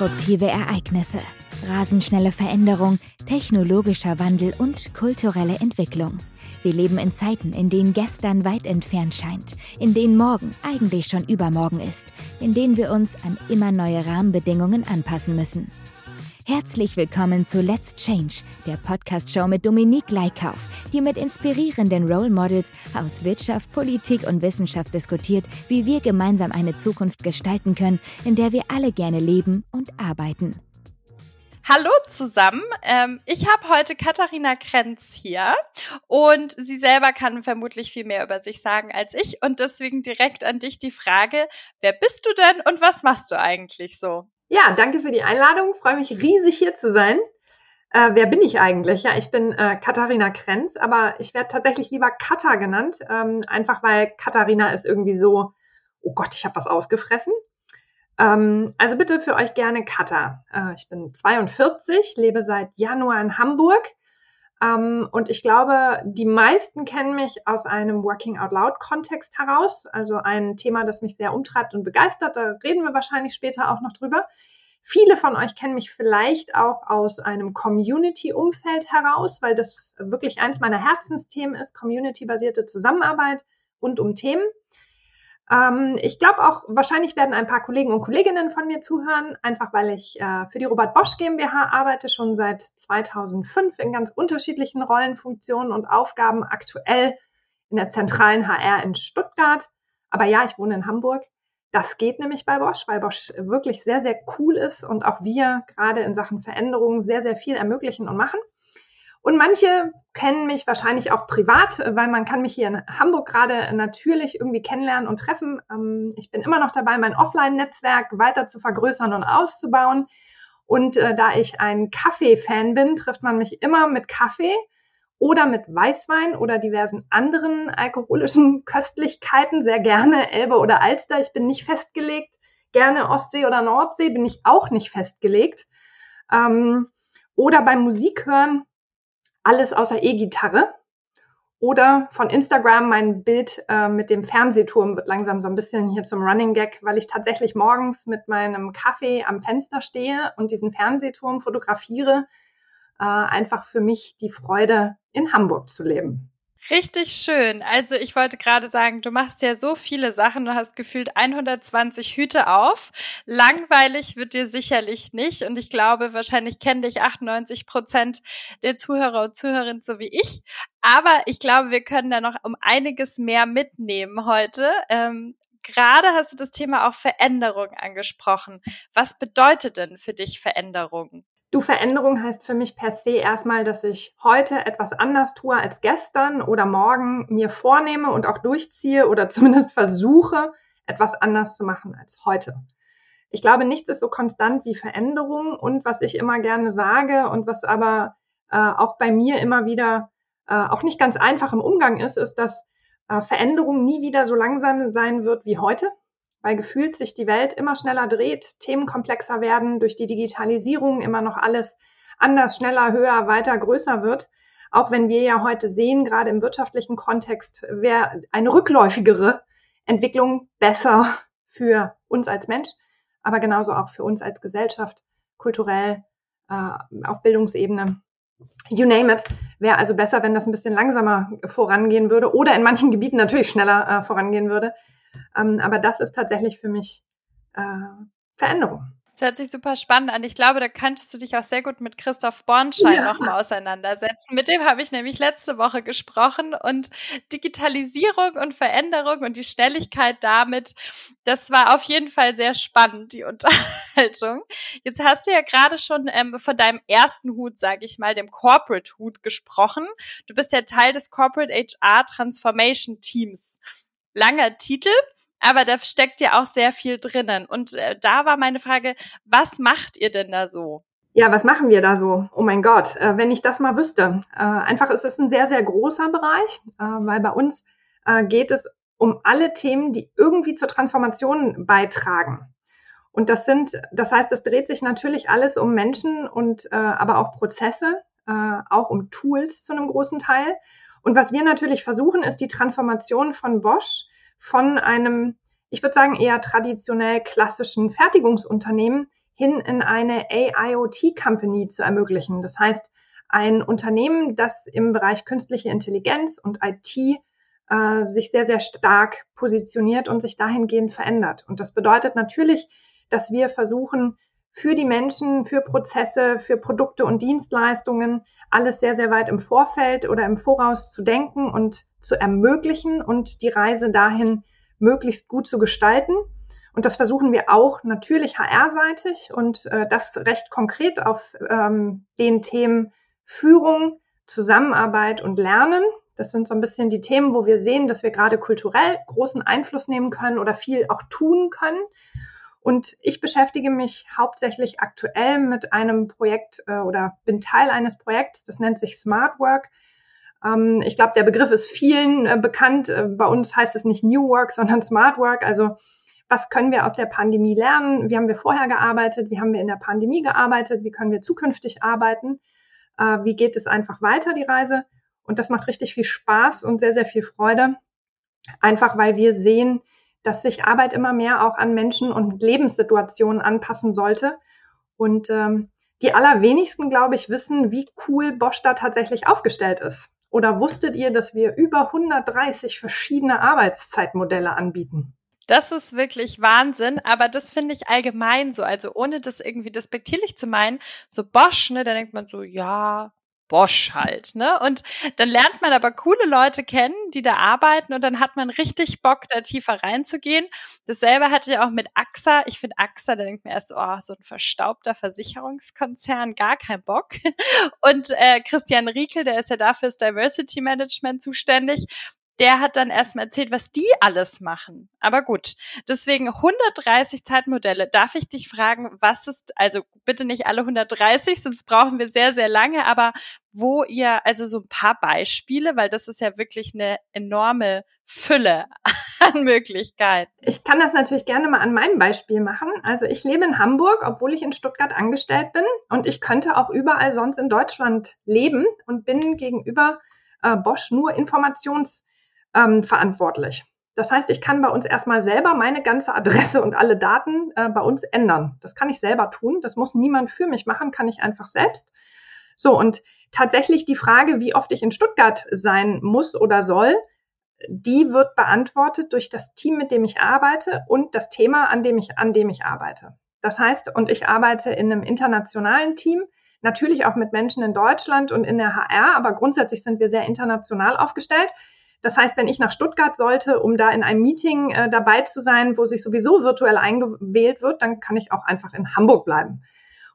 Disruptive Ereignisse, rasendschnelle Veränderung, technologischer Wandel und kulturelle Entwicklung. Wir leben in Zeiten, in denen gestern weit entfernt scheint, in denen morgen eigentlich schon übermorgen ist, in denen wir uns an immer neue Rahmenbedingungen anpassen müssen. Herzlich willkommen zu Let's Change, der Podcast-Show mit Dominique Leikauf, die mit inspirierenden Role Models aus Wirtschaft, Politik und Wissenschaft diskutiert, wie wir gemeinsam eine Zukunft gestalten können, in der wir alle gerne leben und arbeiten. Hallo zusammen. Ähm, ich habe heute Katharina Krenz hier und sie selber kann vermutlich viel mehr über sich sagen als ich und deswegen direkt an dich die Frage, wer bist du denn und was machst du eigentlich so? Ja, danke für die Einladung. Freue mich riesig hier zu sein. Äh, wer bin ich eigentlich? Ja, ich bin äh, Katharina Krenz, aber ich werde tatsächlich lieber Katha genannt, ähm, einfach weil Katharina ist irgendwie so, oh Gott, ich habe was ausgefressen. Ähm, also bitte für euch gerne Katha. Äh, ich bin 42, lebe seit Januar in Hamburg ähm, und ich glaube, die meisten kennen mich aus einem Working Out Loud Kontext heraus, also ein Thema, das mich sehr umtreibt und begeistert. Da reden wir wahrscheinlich später auch noch drüber. Viele von euch kennen mich vielleicht auch aus einem Community-Umfeld heraus, weil das wirklich eins meiner Herzensthemen ist, community-basierte Zusammenarbeit rund um Themen. Ähm, ich glaube auch, wahrscheinlich werden ein paar Kollegen und Kolleginnen von mir zuhören, einfach weil ich äh, für die Robert Bosch GmbH arbeite, schon seit 2005 in ganz unterschiedlichen Rollen, Funktionen und Aufgaben, aktuell in der zentralen HR in Stuttgart. Aber ja, ich wohne in Hamburg. Das geht nämlich bei Bosch, weil Bosch wirklich sehr, sehr cool ist und auch wir gerade in Sachen Veränderungen sehr, sehr viel ermöglichen und machen. Und manche kennen mich wahrscheinlich auch privat, weil man kann mich hier in Hamburg gerade natürlich irgendwie kennenlernen und treffen. Ähm, ich bin immer noch dabei, mein Offline-Netzwerk weiter zu vergrößern und auszubauen. Und äh, da ich ein Kaffee-Fan bin, trifft man mich immer mit Kaffee oder mit Weißwein oder diversen anderen alkoholischen Köstlichkeiten, sehr gerne Elbe oder Alster. Ich bin nicht festgelegt. Gerne Ostsee oder Nordsee bin ich auch nicht festgelegt. Ähm, oder beim Musikhören alles außer E-Gitarre. Oder von Instagram mein Bild äh, mit dem Fernsehturm wird langsam so ein bisschen hier zum Running Gag, weil ich tatsächlich morgens mit meinem Kaffee am Fenster stehe und diesen Fernsehturm fotografiere. Äh, einfach für mich die Freude, in Hamburg zu leben. Richtig schön. Also ich wollte gerade sagen, du machst ja so viele Sachen, du hast gefühlt 120 Hüte auf. Langweilig wird dir sicherlich nicht und ich glaube, wahrscheinlich kennen dich 98 Prozent der Zuhörer und Zuhörerinnen so wie ich. Aber ich glaube, wir können da noch um einiges mehr mitnehmen heute. Ähm, gerade hast du das Thema auch Veränderung angesprochen. Was bedeutet denn für dich Veränderung? Du, Veränderung heißt für mich per se erstmal, dass ich heute etwas anders tue als gestern oder morgen mir vornehme und auch durchziehe oder zumindest versuche, etwas anders zu machen als heute. Ich glaube, nichts ist so konstant wie Veränderung und was ich immer gerne sage und was aber äh, auch bei mir immer wieder äh, auch nicht ganz einfach im Umgang ist, ist, dass äh, Veränderung nie wieder so langsam sein wird wie heute weil gefühlt sich die Welt immer schneller dreht, Themen komplexer werden, durch die Digitalisierung immer noch alles anders, schneller, höher, weiter, größer wird. Auch wenn wir ja heute sehen, gerade im wirtschaftlichen Kontext, wäre eine rückläufigere Entwicklung besser für uns als Mensch, aber genauso auch für uns als Gesellschaft, kulturell, äh, auf Bildungsebene. You name it. Wäre also besser, wenn das ein bisschen langsamer vorangehen würde oder in manchen Gebieten natürlich schneller äh, vorangehen würde. Ähm, aber das ist tatsächlich für mich äh, Veränderung. Das hört sich super spannend an. Ich glaube, da könntest du dich auch sehr gut mit Christoph Bornschein ja. nochmal auseinandersetzen. Mit dem habe ich nämlich letzte Woche gesprochen und Digitalisierung und Veränderung und die Schnelligkeit damit, das war auf jeden Fall sehr spannend, die Unterhaltung. Jetzt hast du ja gerade schon ähm, von deinem ersten Hut, sage ich mal, dem Corporate Hut gesprochen. Du bist ja Teil des Corporate HR Transformation Teams langer Titel, aber da steckt ja auch sehr viel drinnen. Und äh, da war meine Frage, was macht ihr denn da so? Ja, was machen wir da so? Oh mein Gott, äh, wenn ich das mal wüsste. Äh, einfach ist es ein sehr, sehr großer Bereich, äh, weil bei uns äh, geht es um alle Themen, die irgendwie zur Transformation beitragen. Und das sind, das heißt, es dreht sich natürlich alles um Menschen und äh, aber auch Prozesse, auch um Tools zu einem großen Teil. Und was wir natürlich versuchen, ist die Transformation von Bosch von einem, ich würde sagen, eher traditionell klassischen Fertigungsunternehmen hin in eine AIoT-Company zu ermöglichen. Das heißt, ein Unternehmen, das im Bereich künstliche Intelligenz und IT äh, sich sehr, sehr stark positioniert und sich dahingehend verändert. Und das bedeutet natürlich, dass wir versuchen, für die Menschen, für Prozesse, für Produkte und Dienstleistungen alles sehr, sehr weit im Vorfeld oder im Voraus zu denken und zu ermöglichen und die Reise dahin möglichst gut zu gestalten. Und das versuchen wir auch natürlich HR-seitig und äh, das recht konkret auf ähm, den Themen Führung, Zusammenarbeit und Lernen. Das sind so ein bisschen die Themen, wo wir sehen, dass wir gerade kulturell großen Einfluss nehmen können oder viel auch tun können. Und ich beschäftige mich hauptsächlich aktuell mit einem Projekt äh, oder bin Teil eines Projekts, das nennt sich Smart Work. Ähm, ich glaube, der Begriff ist vielen äh, bekannt. Äh, bei uns heißt es nicht New Work, sondern Smart Work. Also was können wir aus der Pandemie lernen? Wie haben wir vorher gearbeitet? Wie haben wir in der Pandemie gearbeitet? Wie können wir zukünftig arbeiten? Äh, wie geht es einfach weiter, die Reise? Und das macht richtig viel Spaß und sehr, sehr viel Freude. Einfach weil wir sehen, dass sich Arbeit immer mehr auch an Menschen und Lebenssituationen anpassen sollte. Und ähm, die allerwenigsten, glaube ich, wissen, wie cool Bosch da tatsächlich aufgestellt ist. Oder wusstet ihr, dass wir über 130 verschiedene Arbeitszeitmodelle anbieten? Das ist wirklich Wahnsinn, aber das finde ich allgemein so. Also ohne das irgendwie despektierlich zu meinen, so Bosch, ne, da denkt man so, ja, Bosch halt, ne? Und dann lernt man aber coole Leute kennen, die da arbeiten und dann hat man richtig Bock, da tiefer reinzugehen. Dasselbe hatte ich auch mit AXA. Ich finde AXA, da denkt man erst, oh, so ein verstaubter Versicherungskonzern, gar kein Bock. Und äh, Christian Riekel, der ist ja dafür das Diversity Management zuständig der hat dann erstmal erzählt, was die alles machen. Aber gut, deswegen 130 Zeitmodelle. Darf ich dich fragen, was ist, also bitte nicht alle 130, sonst brauchen wir sehr, sehr lange, aber wo ihr, also so ein paar Beispiele, weil das ist ja wirklich eine enorme Fülle an Möglichkeiten. Ich kann das natürlich gerne mal an meinem Beispiel machen. Also ich lebe in Hamburg, obwohl ich in Stuttgart angestellt bin und ich könnte auch überall sonst in Deutschland leben und bin gegenüber äh, Bosch nur Informations ähm, verantwortlich. Das heißt, ich kann bei uns erstmal selber meine ganze Adresse und alle Daten äh, bei uns ändern. Das kann ich selber tun. Das muss niemand für mich machen, kann ich einfach selbst. So, und tatsächlich die Frage, wie oft ich in Stuttgart sein muss oder soll, die wird beantwortet durch das Team, mit dem ich arbeite und das Thema, an dem ich, an dem ich arbeite. Das heißt, und ich arbeite in einem internationalen Team, natürlich auch mit Menschen in Deutschland und in der HR, aber grundsätzlich sind wir sehr international aufgestellt. Das heißt, wenn ich nach Stuttgart sollte, um da in einem Meeting äh, dabei zu sein, wo sich sowieso virtuell eingewählt wird, dann kann ich auch einfach in Hamburg bleiben.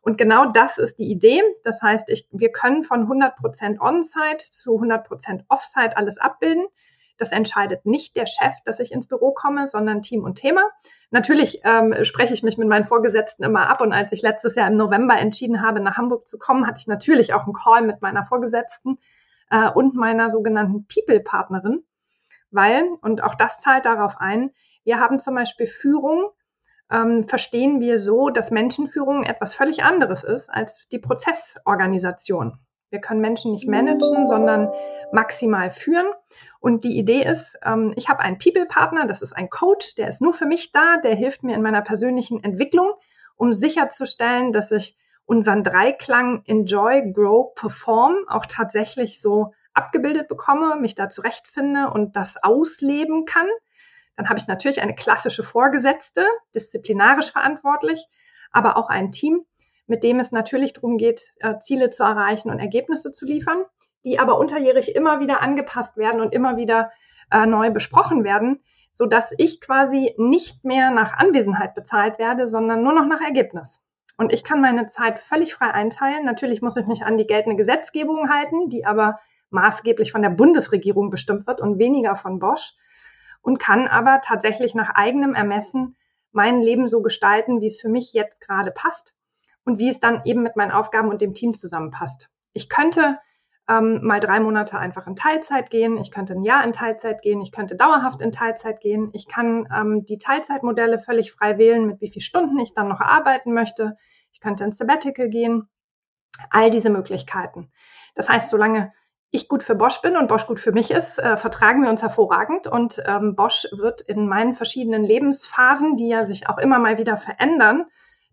Und genau das ist die Idee. Das heißt, ich, wir können von 100% On-Site zu 100% Off-Site alles abbilden. Das entscheidet nicht der Chef, dass ich ins Büro komme, sondern Team und Thema. Natürlich ähm, spreche ich mich mit meinen Vorgesetzten immer ab. Und als ich letztes Jahr im November entschieden habe, nach Hamburg zu kommen, hatte ich natürlich auch einen Call mit meiner Vorgesetzten äh, und meiner sogenannten People-Partnerin, weil, und auch das zahlt darauf ein, wir haben zum Beispiel Führung, ähm, verstehen wir so, dass Menschenführung etwas völlig anderes ist als die Prozessorganisation. Wir können Menschen nicht managen, sondern maximal führen. Und die Idee ist, ähm, ich habe einen People-Partner, das ist ein Coach, der ist nur für mich da, der hilft mir in meiner persönlichen Entwicklung, um sicherzustellen, dass ich unseren Dreiklang Enjoy, Grow, Perform auch tatsächlich so abgebildet bekomme, mich da zurechtfinde und das ausleben kann. Dann habe ich natürlich eine klassische Vorgesetzte, disziplinarisch verantwortlich, aber auch ein Team, mit dem es natürlich darum geht, äh, Ziele zu erreichen und Ergebnisse zu liefern, die aber unterjährig immer wieder angepasst werden und immer wieder äh, neu besprochen werden, so dass ich quasi nicht mehr nach Anwesenheit bezahlt werde, sondern nur noch nach Ergebnis. Und ich kann meine Zeit völlig frei einteilen. Natürlich muss ich mich an die geltende Gesetzgebung halten, die aber maßgeblich von der Bundesregierung bestimmt wird und weniger von Bosch. Und kann aber tatsächlich nach eigenem Ermessen mein Leben so gestalten, wie es für mich jetzt gerade passt und wie es dann eben mit meinen Aufgaben und dem Team zusammenpasst. Ich könnte ähm, mal drei Monate einfach in Teilzeit gehen, ich könnte ein Jahr in Teilzeit gehen, ich könnte dauerhaft in Teilzeit gehen, ich kann ähm, die Teilzeitmodelle völlig frei wählen, mit wie vielen Stunden ich dann noch arbeiten möchte, ich könnte ins Sabbatical gehen, all diese Möglichkeiten. Das heißt, solange ich gut für Bosch bin und Bosch gut für mich ist, äh, vertragen wir uns hervorragend. Und ähm, Bosch wird in meinen verschiedenen Lebensphasen, die ja sich auch immer mal wieder verändern,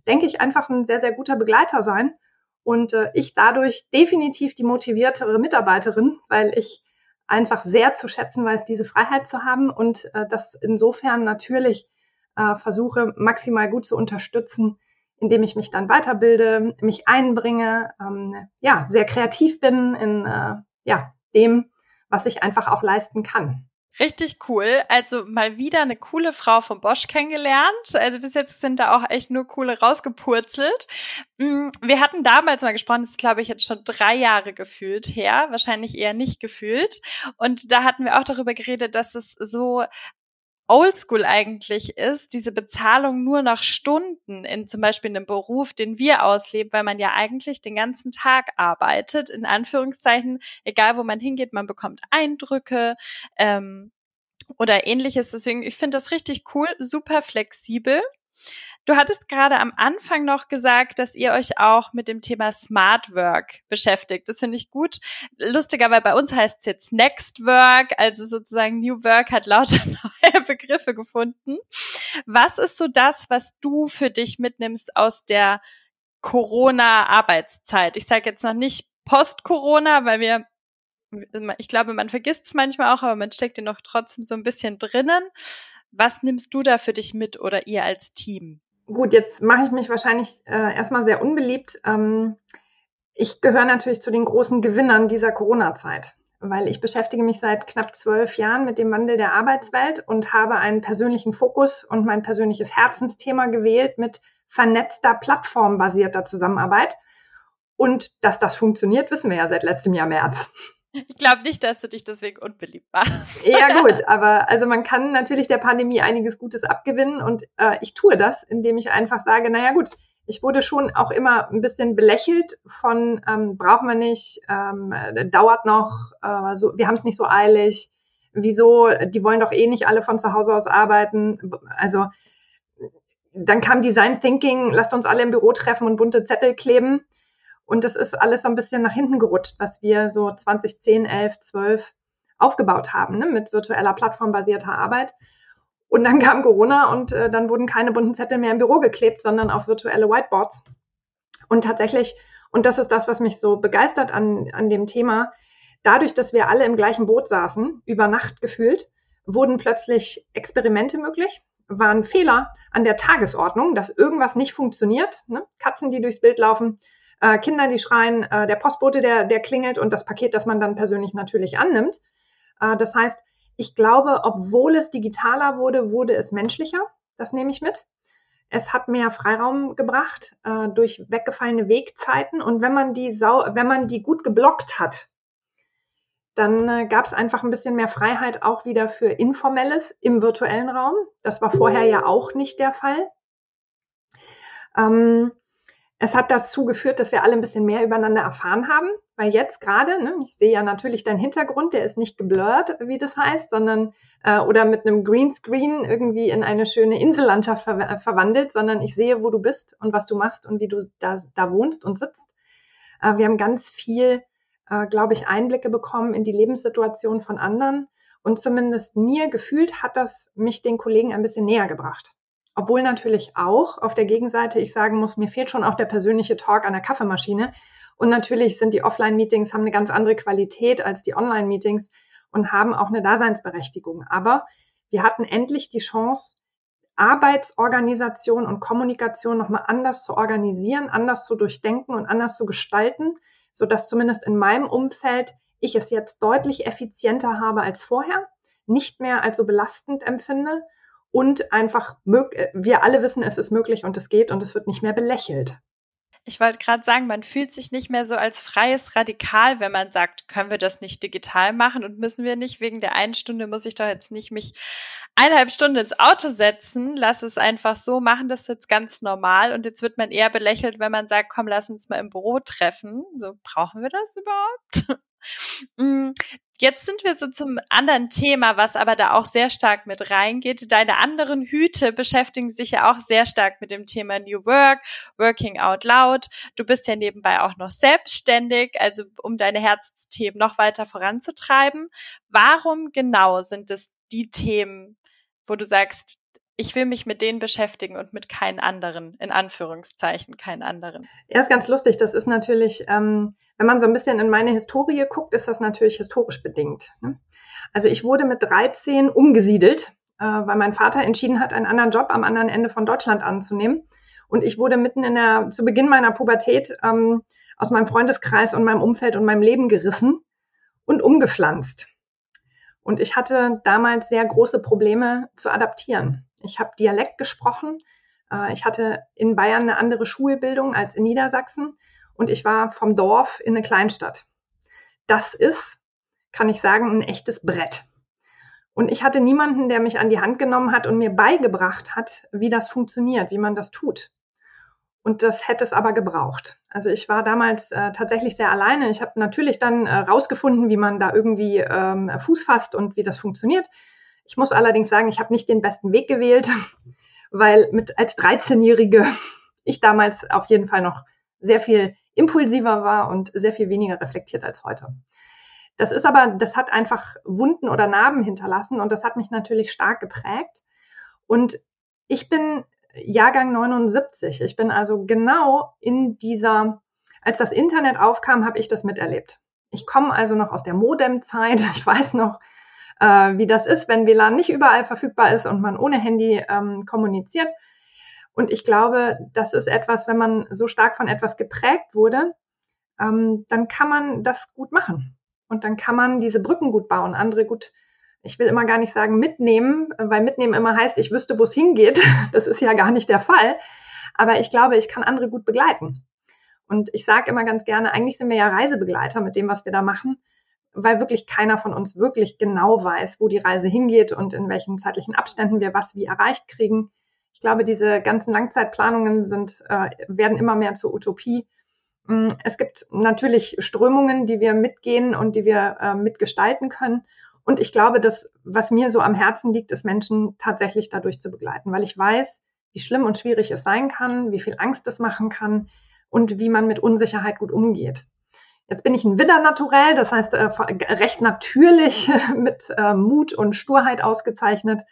denke ich, einfach ein sehr, sehr guter Begleiter sein. Und äh, ich dadurch definitiv die motiviertere Mitarbeiterin, weil ich einfach sehr zu schätzen weiß, diese Freiheit zu haben und äh, das insofern natürlich äh, versuche, maximal gut zu unterstützen, indem ich mich dann weiterbilde, mich einbringe, ähm, ja, sehr kreativ bin in äh, ja, dem, was ich einfach auch leisten kann. Richtig cool. Also mal wieder eine coole Frau von Bosch kennengelernt. Also bis jetzt sind da auch echt nur coole rausgepurzelt. Mm, wir hatten damals mal gesprochen, das ist glaube ich jetzt schon drei Jahre gefühlt her, wahrscheinlich eher nicht gefühlt. Und da hatten wir auch darüber geredet, dass es so oldschool eigentlich ist, diese Bezahlung nur nach Stunden in zum Beispiel einem Beruf, den wir ausleben, weil man ja eigentlich den ganzen Tag arbeitet, in Anführungszeichen, egal wo man hingeht, man bekommt Eindrücke ähm, oder ähnliches. Deswegen, ich finde das richtig cool, super flexibel. Du hattest gerade am Anfang noch gesagt, dass ihr euch auch mit dem Thema Smart Work beschäftigt. Das finde ich gut. Lustiger, weil bei uns heißt es jetzt Next Work, also sozusagen New Work hat lauter neue Begriffe gefunden. Was ist so das, was du für dich mitnimmst aus der Corona-Arbeitszeit? Ich sage jetzt noch nicht Post-Corona, weil wir ich glaube, man vergisst es manchmal auch, aber man steckt ja noch trotzdem so ein bisschen drinnen. Was nimmst du da für dich mit oder ihr als Team? Gut, jetzt mache ich mich wahrscheinlich äh, erstmal sehr unbeliebt. Ähm, ich gehöre natürlich zu den großen Gewinnern dieser Corona-Zeit, weil ich beschäftige mich seit knapp zwölf Jahren mit dem Wandel der Arbeitswelt und habe einen persönlichen Fokus und mein persönliches Herzensthema gewählt mit vernetzter, plattformbasierter Zusammenarbeit. Und dass das funktioniert, wissen wir ja seit letztem Jahr März. Ich glaube nicht, dass du dich deswegen unbeliebt machst. Ja gut, aber also man kann natürlich der Pandemie einiges Gutes abgewinnen und äh, ich tue das, indem ich einfach sage, naja gut, ich wurde schon auch immer ein bisschen belächelt von, ähm, braucht man nicht, ähm, dauert noch, äh, so, wir haben es nicht so eilig, wieso, die wollen doch eh nicht alle von zu Hause aus arbeiten. Also dann kam Design Thinking, lasst uns alle im Büro treffen und bunte Zettel kleben. Und das ist alles so ein bisschen nach hinten gerutscht, was wir so 2010, 11, 12 aufgebaut haben, ne, mit virtueller plattformbasierter Arbeit. Und dann kam Corona und äh, dann wurden keine bunten Zettel mehr im Büro geklebt, sondern auf virtuelle Whiteboards. Und tatsächlich, und das ist das, was mich so begeistert an, an dem Thema, dadurch, dass wir alle im gleichen Boot saßen, über Nacht gefühlt, wurden plötzlich Experimente möglich, waren Fehler an der Tagesordnung, dass irgendwas nicht funktioniert, ne? Katzen, die durchs Bild laufen, äh, Kinder, die schreien, äh, der Postbote, der, der klingelt und das Paket, das man dann persönlich natürlich annimmt. Äh, das heißt, ich glaube, obwohl es digitaler wurde, wurde es menschlicher. Das nehme ich mit. Es hat mehr Freiraum gebracht äh, durch weggefallene Wegzeiten. Und wenn man die sau wenn man die gut geblockt hat, dann äh, gab es einfach ein bisschen mehr Freiheit auch wieder für Informelles im virtuellen Raum. Das war vorher ja auch nicht der Fall. Ähm, es hat dazu geführt, dass wir alle ein bisschen mehr übereinander erfahren haben, weil jetzt gerade, ne, ich sehe ja natürlich deinen Hintergrund, der ist nicht geblurrt, wie das heißt, sondern äh, oder mit einem Greenscreen irgendwie in eine schöne Insellandschaft ver äh, verwandelt, sondern ich sehe, wo du bist und was du machst und wie du da, da wohnst und sitzt. Äh, wir haben ganz viel, äh, glaube ich, Einblicke bekommen in die Lebenssituation von anderen und zumindest mir gefühlt hat das mich den Kollegen ein bisschen näher gebracht. Obwohl natürlich auch auf der Gegenseite ich sagen muss, mir fehlt schon auch der persönliche Talk an der Kaffeemaschine. Und natürlich sind die Offline-Meetings, haben eine ganz andere Qualität als die Online-Meetings und haben auch eine Daseinsberechtigung. Aber wir hatten endlich die Chance, Arbeitsorganisation und Kommunikation nochmal anders zu organisieren, anders zu durchdenken und anders zu gestalten, sodass zumindest in meinem Umfeld ich es jetzt deutlich effizienter habe als vorher, nicht mehr als so belastend empfinde und einfach, äh, wir alle wissen, es ist möglich und es geht und es wird nicht mehr belächelt. Ich wollte gerade sagen, man fühlt sich nicht mehr so als freies Radikal, wenn man sagt, können wir das nicht digital machen und müssen wir nicht, wegen der einen Stunde muss ich doch jetzt nicht mich eineinhalb Stunden ins Auto setzen, lass es einfach so machen, das ist jetzt ganz normal und jetzt wird man eher belächelt, wenn man sagt, komm, lass uns mal im Büro treffen. So, brauchen wir das überhaupt? Jetzt sind wir so zum anderen Thema, was aber da auch sehr stark mit reingeht. Deine anderen Hüte beschäftigen sich ja auch sehr stark mit dem Thema New Work, Working Out Loud. Du bist ja nebenbei auch noch selbstständig, also um deine Herzensthemen noch weiter voranzutreiben. Warum genau sind es die Themen, wo du sagst, ich will mich mit denen beschäftigen und mit keinen anderen, in Anführungszeichen, keinen anderen. Ja, ist ganz lustig. Das ist natürlich, ähm, wenn man so ein bisschen in meine Historie guckt, ist das natürlich historisch bedingt. Ne? Also ich wurde mit 13 umgesiedelt, äh, weil mein Vater entschieden hat, einen anderen Job am anderen Ende von Deutschland anzunehmen. Und ich wurde mitten in der, zu Beginn meiner Pubertät ähm, aus meinem Freundeskreis und meinem Umfeld und meinem Leben gerissen und umgepflanzt. Und ich hatte damals sehr große Probleme zu adaptieren. Ich habe Dialekt gesprochen. Äh, ich hatte in Bayern eine andere Schulbildung als in Niedersachsen und ich war vom Dorf in eine Kleinstadt. Das ist, kann ich sagen, ein echtes Brett. Und ich hatte niemanden, der mich an die Hand genommen hat und mir beigebracht hat, wie das funktioniert, wie man das tut. Und das hätte es aber gebraucht. Also ich war damals äh, tatsächlich sehr alleine. Ich habe natürlich dann äh, wie man da irgendwie ähm, Fuß fasst und wie das funktioniert. Ich muss allerdings sagen, ich habe nicht den besten Weg gewählt, weil mit als 13-Jährige ich damals auf jeden Fall noch sehr viel impulsiver war und sehr viel weniger reflektiert als heute. Das ist aber, das hat einfach Wunden oder Narben hinterlassen und das hat mich natürlich stark geprägt. Und ich bin Jahrgang 79. Ich bin also genau in dieser, als das Internet aufkam, habe ich das miterlebt. Ich komme also noch aus der Modemzeit. Ich weiß noch, äh, wie das ist, wenn WLAN nicht überall verfügbar ist und man ohne Handy ähm, kommuniziert. Und ich glaube, das ist etwas, wenn man so stark von etwas geprägt wurde, ähm, dann kann man das gut machen. Und dann kann man diese Brücken gut bauen, andere gut, ich will immer gar nicht sagen mitnehmen, weil mitnehmen immer heißt, ich wüsste, wo es hingeht. Das ist ja gar nicht der Fall. Aber ich glaube, ich kann andere gut begleiten. Und ich sage immer ganz gerne, eigentlich sind wir ja Reisebegleiter mit dem, was wir da machen weil wirklich keiner von uns wirklich genau weiß, wo die Reise hingeht und in welchen zeitlichen Abständen wir was wie erreicht kriegen. Ich glaube, diese ganzen Langzeitplanungen sind, äh, werden immer mehr zur Utopie. Mm, es gibt natürlich Strömungen, die wir mitgehen und die wir äh, mitgestalten können. Und ich glaube, dass was mir so am Herzen liegt, ist Menschen tatsächlich dadurch zu begleiten, weil ich weiß, wie schlimm und schwierig es sein kann, wie viel Angst es machen kann und wie man mit Unsicherheit gut umgeht. Jetzt bin ich ein Widder naturell, das heißt äh, recht natürlich mit äh, Mut und Sturheit ausgezeichnet,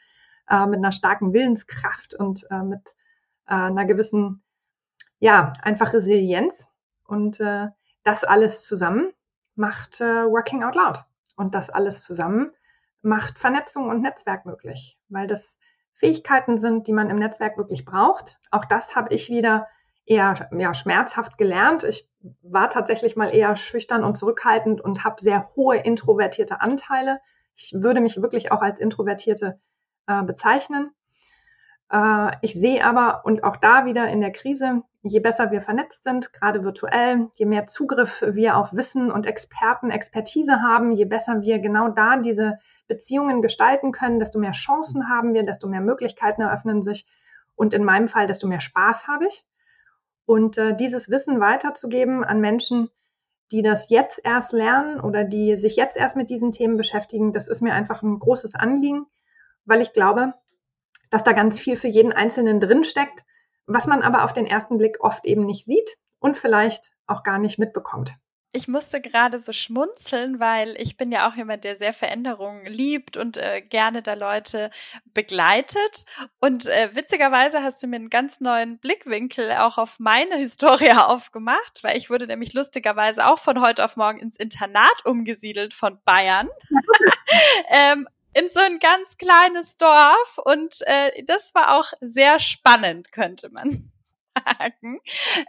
äh, mit einer starken Willenskraft und äh, mit äh, einer gewissen, ja, einfach Resilienz. Und äh, das alles zusammen macht Working Out Loud. Und das alles zusammen macht Vernetzung und Netzwerk möglich, weil das Fähigkeiten sind, die man im Netzwerk wirklich braucht. Auch das habe ich wieder eher ja, schmerzhaft gelernt. Ich war tatsächlich mal eher schüchtern und zurückhaltend und habe sehr hohe introvertierte Anteile. Ich würde mich wirklich auch als introvertierte äh, bezeichnen. Äh, ich sehe aber, und auch da wieder in der Krise, je besser wir vernetzt sind, gerade virtuell, je mehr Zugriff wir auf Wissen und Experten, Expertise haben, je besser wir genau da diese Beziehungen gestalten können, desto mehr Chancen haben wir, desto mehr Möglichkeiten eröffnen sich. Und in meinem Fall, desto mehr Spaß habe ich. Und äh, dieses Wissen weiterzugeben an Menschen, die das jetzt erst lernen oder die sich jetzt erst mit diesen Themen beschäftigen, das ist mir einfach ein großes Anliegen, weil ich glaube, dass da ganz viel für jeden Einzelnen drinsteckt, was man aber auf den ersten Blick oft eben nicht sieht und vielleicht auch gar nicht mitbekommt. Ich musste gerade so schmunzeln, weil ich bin ja auch jemand, der sehr Veränderungen liebt und äh, gerne da Leute begleitet. Und äh, witzigerweise hast du mir einen ganz neuen Blickwinkel auch auf meine Historie aufgemacht, weil ich wurde nämlich lustigerweise auch von heute auf morgen ins Internat umgesiedelt von Bayern. ähm, in so ein ganz kleines Dorf und äh, das war auch sehr spannend, könnte man sagen.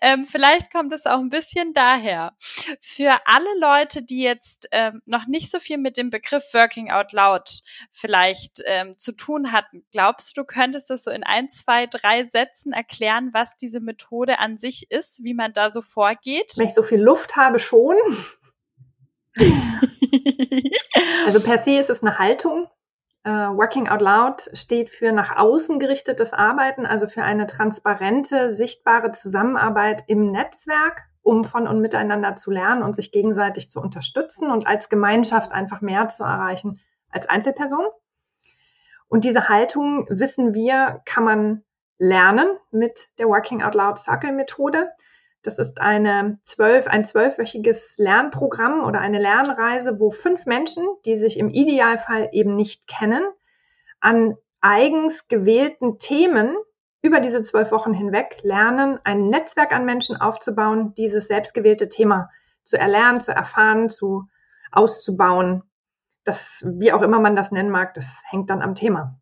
Ähm, vielleicht kommt es auch ein bisschen daher. Für alle Leute, die jetzt ähm, noch nicht so viel mit dem Begriff Working Out Loud vielleicht ähm, zu tun hatten, glaubst du, du könntest das so in ein, zwei, drei Sätzen erklären, was diese Methode an sich ist, wie man da so vorgeht? Wenn ich so viel Luft habe, schon. also per se ist es eine Haltung, Uh, Working Out Loud steht für nach außen gerichtetes Arbeiten, also für eine transparente, sichtbare Zusammenarbeit im Netzwerk, um von und miteinander zu lernen und sich gegenseitig zu unterstützen und als Gemeinschaft einfach mehr zu erreichen als Einzelperson. Und diese Haltung, wissen wir, kann man lernen mit der Working Out Loud Circle Methode. Das ist eine zwölf, ein zwölfwöchiges Lernprogramm oder eine Lernreise, wo fünf Menschen, die sich im Idealfall eben nicht kennen, an eigens gewählten Themen über diese zwölf Wochen hinweg lernen, ein Netzwerk an Menschen aufzubauen, dieses selbstgewählte Thema zu erlernen, zu erfahren, zu auszubauen. Das, wie auch immer man das nennen mag, das hängt dann am Thema.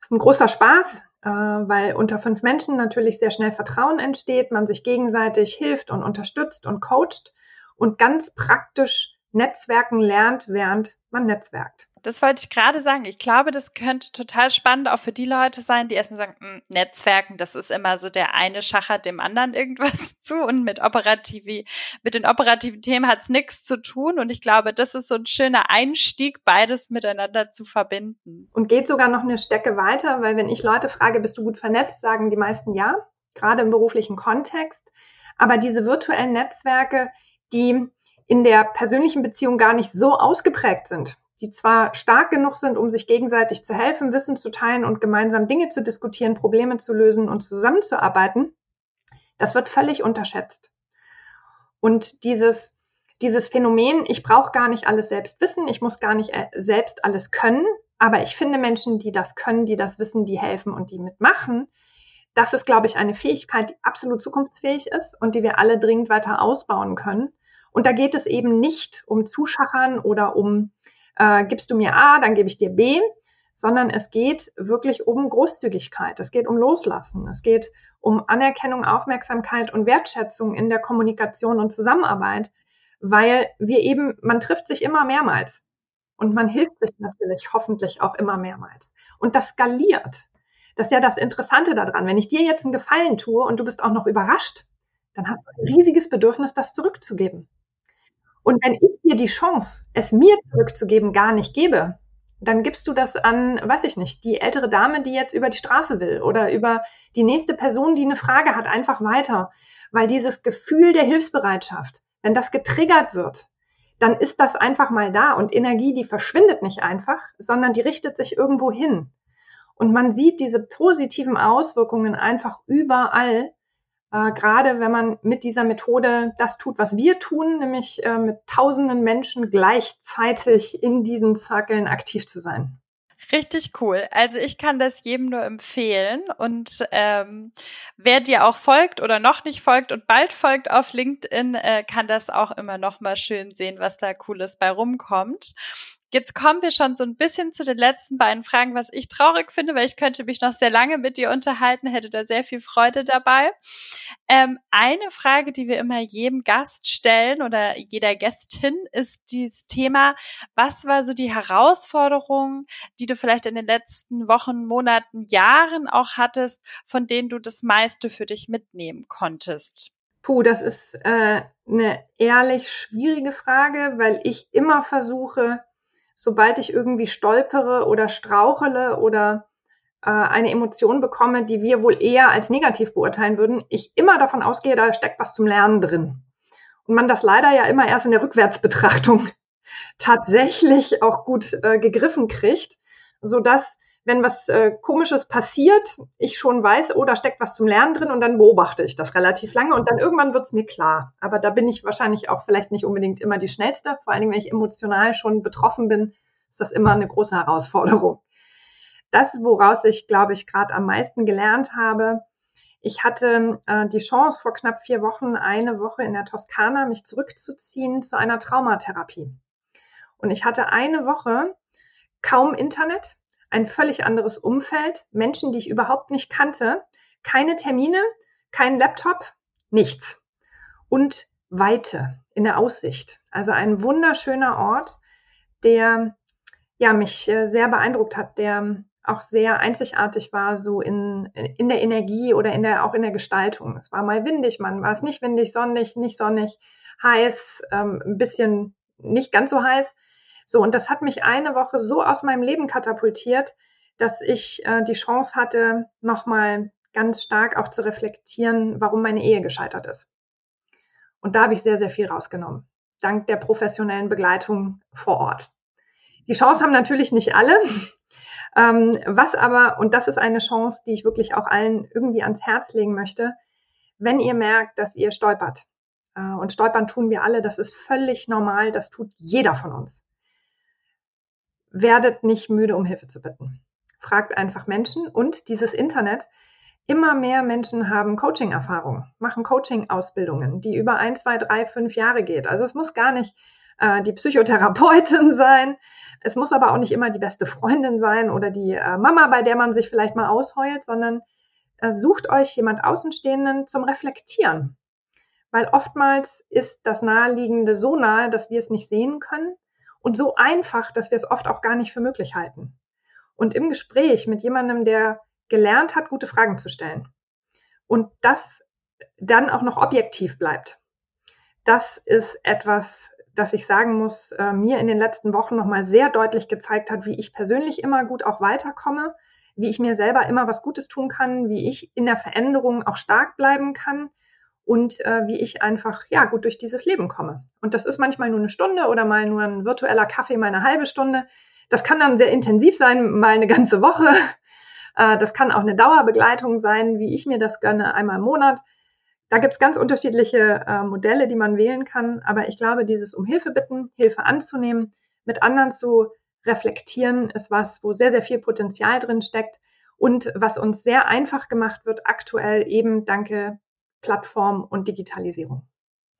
Das ist ein großer Spaß, weil unter fünf Menschen natürlich sehr schnell Vertrauen entsteht, man sich gegenseitig hilft und unterstützt und coacht und ganz praktisch Netzwerken lernt, während man netzwerkt. Das wollte ich gerade sagen. Ich glaube, das könnte total spannend auch für die Leute sein, die erstmal sagen, hm, Netzwerken, das ist immer so der eine schachert dem anderen irgendwas zu und mit operative, mit den operativen Themen hat es nichts zu tun. Und ich glaube, das ist so ein schöner Einstieg, beides miteinander zu verbinden. Und geht sogar noch eine Stecke weiter, weil wenn ich Leute frage, bist du gut vernetzt, sagen die meisten ja, gerade im beruflichen Kontext. Aber diese virtuellen Netzwerke, die in der persönlichen Beziehung gar nicht so ausgeprägt sind die zwar stark genug sind, um sich gegenseitig zu helfen, Wissen zu teilen und gemeinsam Dinge zu diskutieren, Probleme zu lösen und zusammenzuarbeiten, das wird völlig unterschätzt. Und dieses, dieses Phänomen, ich brauche gar nicht alles selbst wissen, ich muss gar nicht äh, selbst alles können, aber ich finde Menschen, die das können, die das wissen, die helfen und die mitmachen, das ist, glaube ich, eine Fähigkeit, die absolut zukunftsfähig ist und die wir alle dringend weiter ausbauen können. Und da geht es eben nicht um Zuschachern oder um äh, gibst du mir A, dann gebe ich dir B, sondern es geht wirklich um Großzügigkeit. Es geht um Loslassen. Es geht um Anerkennung, Aufmerksamkeit und Wertschätzung in der Kommunikation und Zusammenarbeit, weil wir eben, man trifft sich immer mehrmals und man hilft sich natürlich hoffentlich auch immer mehrmals. Und das skaliert. Das ist ja das Interessante daran. Wenn ich dir jetzt einen Gefallen tue und du bist auch noch überrascht, dann hast du ein riesiges Bedürfnis, das zurückzugeben. Und wenn ich dir die Chance, es mir zurückzugeben, gar nicht gebe, dann gibst du das an, weiß ich nicht, die ältere Dame, die jetzt über die Straße will oder über die nächste Person, die eine Frage hat, einfach weiter. Weil dieses Gefühl der Hilfsbereitschaft, wenn das getriggert wird, dann ist das einfach mal da und Energie, die verschwindet nicht einfach, sondern die richtet sich irgendwo hin. Und man sieht diese positiven Auswirkungen einfach überall, äh, gerade wenn man mit dieser Methode das tut, was wir tun, nämlich äh, mit tausenden Menschen gleichzeitig in diesen Zirkeln aktiv zu sein. Richtig cool. Also ich kann das jedem nur empfehlen. Und ähm, wer dir auch folgt oder noch nicht folgt und bald folgt auf LinkedIn, äh, kann das auch immer noch mal schön sehen, was da Cooles bei rumkommt. Jetzt kommen wir schon so ein bisschen zu den letzten beiden Fragen, was ich traurig finde, weil ich könnte mich noch sehr lange mit dir unterhalten, hätte da sehr viel Freude dabei. Ähm, eine Frage, die wir immer jedem Gast stellen oder jeder Gästin, ist dieses Thema, was war so die Herausforderung, die du vielleicht in den letzten Wochen, Monaten, Jahren auch hattest, von denen du das meiste für dich mitnehmen konntest? Puh, das ist äh, eine ehrlich schwierige Frage, weil ich immer versuche, sobald ich irgendwie stolpere oder strauchele oder äh, eine Emotion bekomme, die wir wohl eher als negativ beurteilen würden, ich immer davon ausgehe, da steckt was zum Lernen drin. Und man das leider ja immer erst in der Rückwärtsbetrachtung tatsächlich auch gut äh, gegriffen kriegt, so dass wenn was äh, Komisches passiert, ich schon weiß, oh, da steckt was zum Lernen drin und dann beobachte ich das relativ lange und dann irgendwann wird es mir klar. Aber da bin ich wahrscheinlich auch vielleicht nicht unbedingt immer die schnellste. Vor allen Dingen, wenn ich emotional schon betroffen bin, ist das immer eine große Herausforderung. Das, woraus ich, glaube ich, gerade am meisten gelernt habe, ich hatte äh, die Chance, vor knapp vier Wochen eine Woche in der Toskana mich zurückzuziehen zu einer Traumatherapie. Und ich hatte eine Woche kaum Internet, ein völlig anderes Umfeld, Menschen, die ich überhaupt nicht kannte, keine Termine, kein Laptop, nichts. Und Weite in der Aussicht. Also ein wunderschöner Ort, der ja mich äh, sehr beeindruckt hat, der auch sehr einzigartig war, so in, in der Energie oder in der, auch in der Gestaltung. Es war mal windig, man war es nicht windig, sonnig, nicht sonnig, heiß, ähm, ein bisschen nicht ganz so heiß. So, und das hat mich eine Woche so aus meinem Leben katapultiert, dass ich äh, die Chance hatte, nochmal ganz stark auch zu reflektieren, warum meine Ehe gescheitert ist. Und da habe ich sehr, sehr viel rausgenommen, dank der professionellen Begleitung vor Ort. Die Chance haben natürlich nicht alle. Ähm, was aber, und das ist eine Chance, die ich wirklich auch allen irgendwie ans Herz legen möchte, wenn ihr merkt, dass ihr stolpert, äh, und stolpern tun wir alle, das ist völlig normal, das tut jeder von uns werdet nicht müde, um Hilfe zu bitten. fragt einfach Menschen und dieses Internet. Immer mehr Menschen haben Coaching-Erfahrung, machen Coaching-Ausbildungen, die über ein, zwei, drei, fünf Jahre geht. Also es muss gar nicht äh, die Psychotherapeutin sein. Es muss aber auch nicht immer die beste Freundin sein oder die äh, Mama, bei der man sich vielleicht mal ausheult, sondern äh, sucht euch jemand Außenstehenden zum Reflektieren. Weil oftmals ist das Naheliegende so nahe, dass wir es nicht sehen können und so einfach, dass wir es oft auch gar nicht für möglich halten. Und im Gespräch mit jemandem, der gelernt hat, gute Fragen zu stellen und das dann auch noch objektiv bleibt, das ist etwas, das ich sagen muss, äh, mir in den letzten Wochen nochmal sehr deutlich gezeigt hat, wie ich persönlich immer gut auch weiterkomme, wie ich mir selber immer was Gutes tun kann, wie ich in der Veränderung auch stark bleiben kann und äh, wie ich einfach ja gut durch dieses Leben komme. Und das ist manchmal nur eine Stunde oder mal nur ein virtueller Kaffee, mal eine halbe Stunde. Das kann dann sehr intensiv sein, mal eine ganze Woche. Äh, das kann auch eine Dauerbegleitung sein, wie ich mir das gönne, einmal im Monat. Da gibt es ganz unterschiedliche äh, Modelle, die man wählen kann. Aber ich glaube, dieses um Hilfe bitten, Hilfe anzunehmen, mit anderen zu reflektieren, ist was, wo sehr, sehr viel Potenzial drin steckt und was uns sehr einfach gemacht wird aktuell eben danke Plattform und Digitalisierung.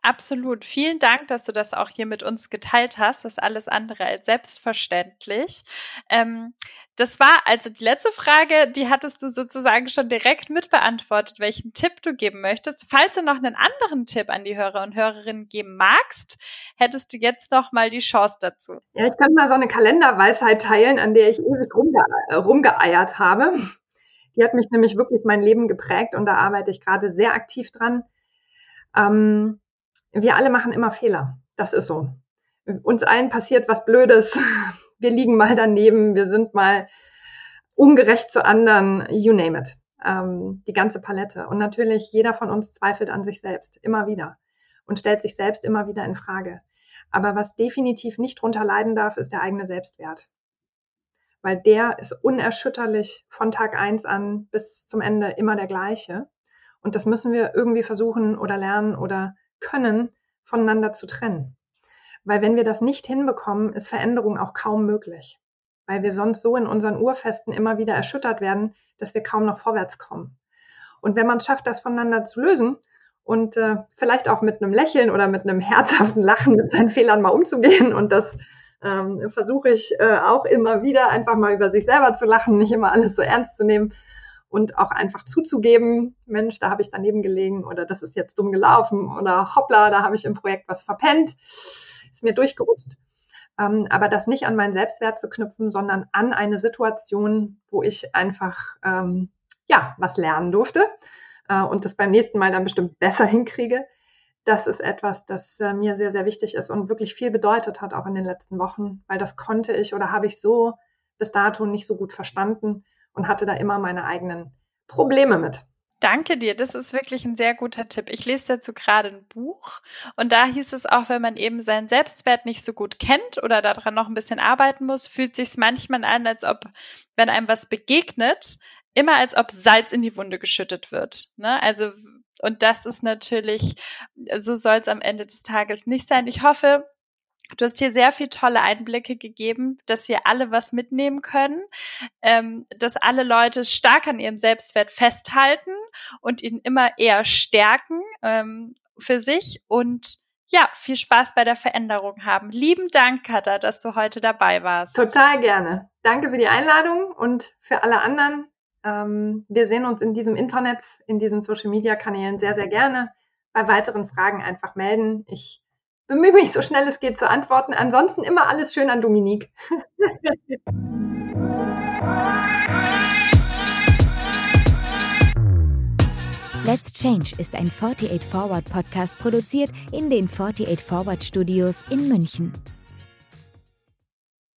Absolut. Vielen Dank, dass du das auch hier mit uns geteilt hast. Das ist alles andere als selbstverständlich. Ähm, das war also die letzte Frage, die hattest du sozusagen schon direkt mitbeantwortet, welchen Tipp du geben möchtest. Falls du noch einen anderen Tipp an die Hörer und Hörerinnen geben magst, hättest du jetzt noch mal die Chance dazu. Ja, ich könnte mal so eine Kalenderweisheit teilen, an der ich ewig rumge rumgeeiert habe. Die hat mich nämlich wirklich mein Leben geprägt und da arbeite ich gerade sehr aktiv dran. Ähm, wir alle machen immer Fehler. Das ist so. Uns allen passiert was Blödes. Wir liegen mal daneben. Wir sind mal ungerecht zu anderen. You name it. Ähm, die ganze Palette. Und natürlich, jeder von uns zweifelt an sich selbst. Immer wieder. Und stellt sich selbst immer wieder in Frage. Aber was definitiv nicht drunter leiden darf, ist der eigene Selbstwert. Weil der ist unerschütterlich von Tag eins an bis zum Ende immer der gleiche. Und das müssen wir irgendwie versuchen oder lernen oder können, voneinander zu trennen. Weil wenn wir das nicht hinbekommen, ist Veränderung auch kaum möglich. Weil wir sonst so in unseren Urfesten immer wieder erschüttert werden, dass wir kaum noch vorwärts kommen. Und wenn man es schafft, das voneinander zu lösen und äh, vielleicht auch mit einem Lächeln oder mit einem herzhaften Lachen mit seinen Fehlern mal umzugehen und das ähm, versuche ich äh, auch immer wieder einfach mal über sich selber zu lachen, nicht immer alles so ernst zu nehmen, und auch einfach zuzugeben, Mensch, da habe ich daneben gelegen oder das ist jetzt dumm gelaufen oder hoppla, da habe ich im Projekt was verpennt, ist mir durchgerutscht. Ähm, aber das nicht an meinen Selbstwert zu knüpfen, sondern an eine Situation, wo ich einfach ähm, ja was lernen durfte äh, und das beim nächsten Mal dann bestimmt besser hinkriege. Das ist etwas, das äh, mir sehr, sehr wichtig ist und wirklich viel bedeutet hat, auch in den letzten Wochen, weil das konnte ich oder habe ich so bis dato nicht so gut verstanden und hatte da immer meine eigenen Probleme mit. Danke dir, das ist wirklich ein sehr guter Tipp. Ich lese dazu gerade ein Buch und da hieß es auch, wenn man eben seinen Selbstwert nicht so gut kennt oder daran noch ein bisschen arbeiten muss, fühlt sich manchmal an, als ob, wenn einem was begegnet, immer als ob Salz in die Wunde geschüttet wird. Ne? Also und das ist natürlich, so soll es am Ende des Tages nicht sein. Ich hoffe, Du hast hier sehr viel tolle Einblicke gegeben, dass wir alle was mitnehmen können, ähm, dass alle Leute stark an ihrem Selbstwert festhalten und ihn immer eher stärken ähm, für sich und ja, viel Spaß bei der Veränderung haben. Lieben Dank, Katha, dass du heute dabei warst. Total gerne. Danke für die Einladung und für alle anderen. Ähm, wir sehen uns in diesem Internet, in diesen Social Media Kanälen sehr, sehr gerne. Bei weiteren Fragen einfach melden. Ich bemühe mich so schnell es geht zu antworten. Ansonsten immer alles schön an Dominique. Let's Change ist ein 48 Forward Podcast produziert in den 48 Forward Studios in München.